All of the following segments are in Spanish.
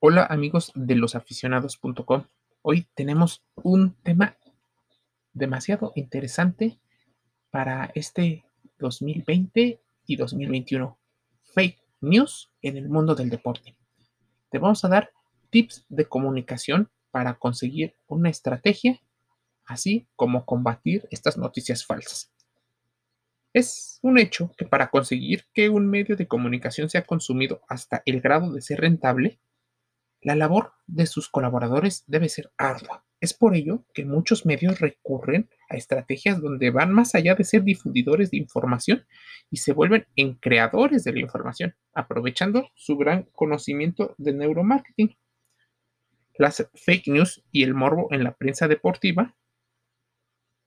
Hola amigos de losaficionados.com. Hoy tenemos un tema demasiado interesante para este 2020 y 2021. Fake news en el mundo del deporte. Te vamos a dar tips de comunicación para conseguir una estrategia, así como combatir estas noticias falsas. Es un hecho que para conseguir que un medio de comunicación sea consumido hasta el grado de ser rentable, la labor de sus colaboradores debe ser ardua. Es por ello que muchos medios recurren a estrategias donde van más allá de ser difundidores de información y se vuelven en creadores de la información, aprovechando su gran conocimiento de neuromarketing. Las fake news y el morbo en la prensa deportiva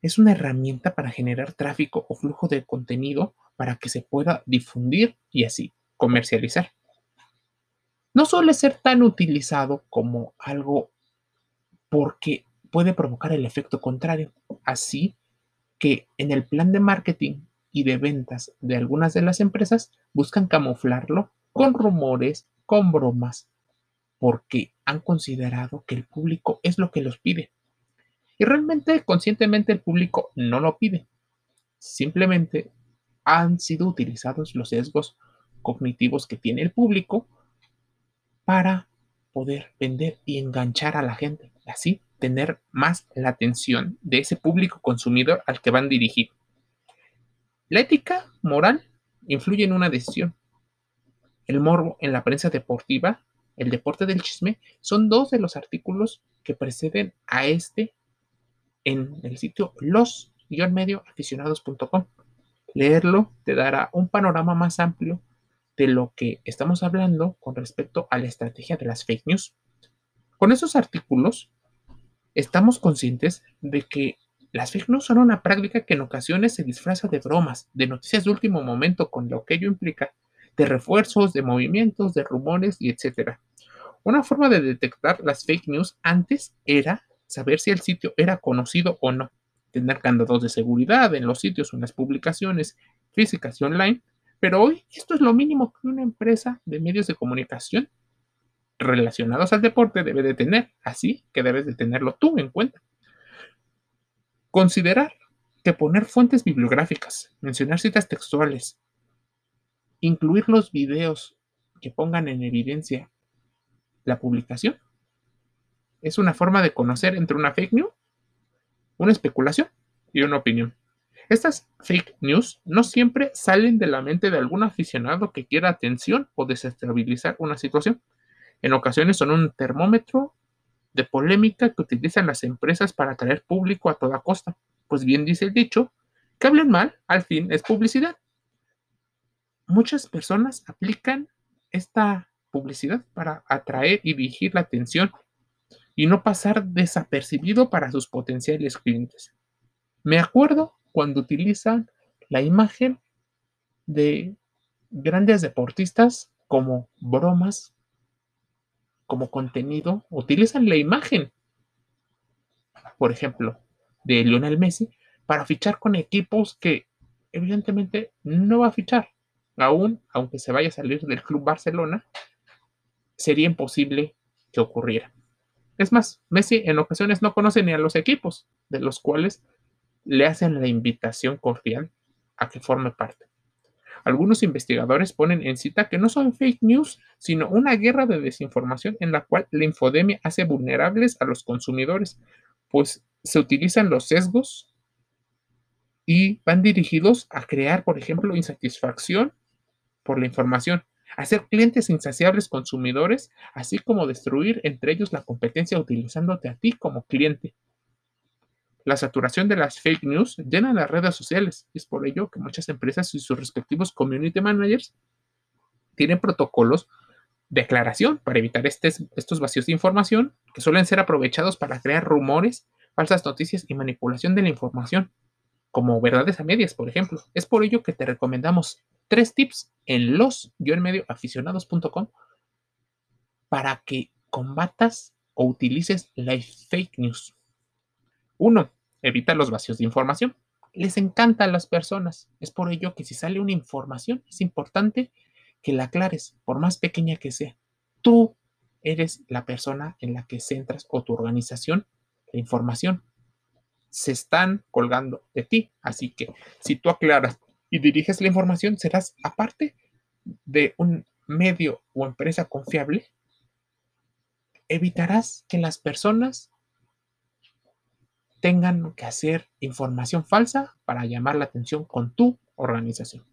es una herramienta para generar tráfico o flujo de contenido para que se pueda difundir y así comercializar no suele ser tan utilizado como algo porque puede provocar el efecto contrario. Así que en el plan de marketing y de ventas de algunas de las empresas buscan camuflarlo con rumores, con bromas, porque han considerado que el público es lo que los pide. Y realmente conscientemente el público no lo pide. Simplemente han sido utilizados los sesgos cognitivos que tiene el público para poder vender y enganchar a la gente. Así tener más la atención de ese público consumidor al que van dirigidos. La ética moral influye en una decisión. El morbo en la prensa deportiva, el deporte del chisme, son dos de los artículos que preceden a este en el sitio los-medioaficionados.com. Leerlo te dará un panorama más amplio de lo que estamos hablando con respecto a la estrategia de las fake news. Con esos artículos, estamos conscientes de que las fake news son una práctica que en ocasiones se disfraza de bromas, de noticias de último momento, con lo que ello implica, de refuerzos, de movimientos, de rumores y etc. Una forma de detectar las fake news antes era saber si el sitio era conocido o no, tener candados de seguridad en los sitios o en las publicaciones físicas y online, pero hoy esto es lo mínimo que una empresa de medios de comunicación relacionados al deporte debe de tener, así que debes de tenerlo tú en cuenta. Considerar que poner fuentes bibliográficas, mencionar citas textuales, incluir los videos que pongan en evidencia la publicación, es una forma de conocer entre una fake news, una especulación y una opinión. Estas fake news no siempre salen de la mente de algún aficionado que quiera atención o desestabilizar una situación. En ocasiones son un termómetro de polémica que utilizan las empresas para atraer público a toda costa. Pues bien dice el dicho, que hablen mal, al fin es publicidad. Muchas personas aplican esta publicidad para atraer y dirigir la atención y no pasar desapercibido para sus potenciales clientes. Me acuerdo cuando utilizan la imagen de grandes deportistas como bromas, como contenido, utilizan la imagen, por ejemplo, de Lionel Messi para fichar con equipos que evidentemente no va a fichar. Aún, aunque se vaya a salir del Club Barcelona, sería imposible que ocurriera. Es más, Messi en ocasiones no conoce ni a los equipos de los cuales le hacen la invitación cordial a que forme parte. Algunos investigadores ponen en cita que no son fake news, sino una guerra de desinformación en la cual la infodemia hace vulnerables a los consumidores, pues se utilizan los sesgos y van dirigidos a crear, por ejemplo, insatisfacción por la información, hacer clientes insaciables consumidores, así como destruir entre ellos la competencia utilizándote a ti como cliente. La saturación de las fake news llena las redes sociales. Es por ello que muchas empresas y sus respectivos community managers tienen protocolos de aclaración para evitar estos vacíos de información que suelen ser aprovechados para crear rumores, falsas noticias y manipulación de la información, como verdades a medias, por ejemplo. Es por ello que te recomendamos tres tips en los-medioaficionados.com para que combatas o utilices la fake news. Uno, evita los vacíos de información. Les encanta a las personas. Es por ello que si sale una información, es importante que la aclares, por más pequeña que sea. Tú eres la persona en la que centras o tu organización la información. Se están colgando de ti. Así que si tú aclaras y diriges la información, serás aparte de un medio o empresa confiable, evitarás que las personas tengan que hacer información falsa para llamar la atención con tu organización.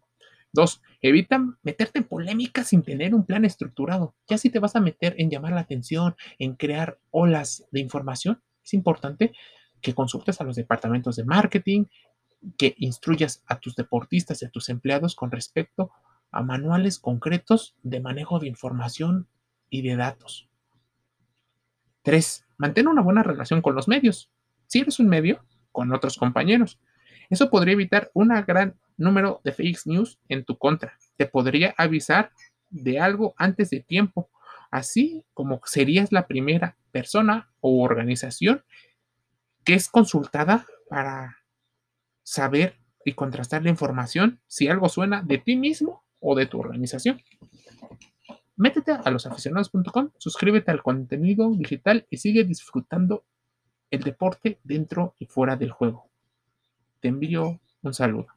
Dos, evita meterte en polémicas sin tener un plan estructurado. Ya si te vas a meter en llamar la atención, en crear olas de información, es importante que consultes a los departamentos de marketing, que instruyas a tus deportistas y a tus empleados con respecto a manuales concretos de manejo de información y de datos. Tres, mantén una buena relación con los medios. Si eres un medio, con otros compañeros. Eso podría evitar un gran número de fake news en tu contra. Te podría avisar de algo antes de tiempo, así como serías la primera persona o organización que es consultada para saber y contrastar la información si algo suena de ti mismo o de tu organización. Métete a losaficionados.com, suscríbete al contenido digital y sigue disfrutando el deporte dentro y fuera del juego. Te envío un saludo.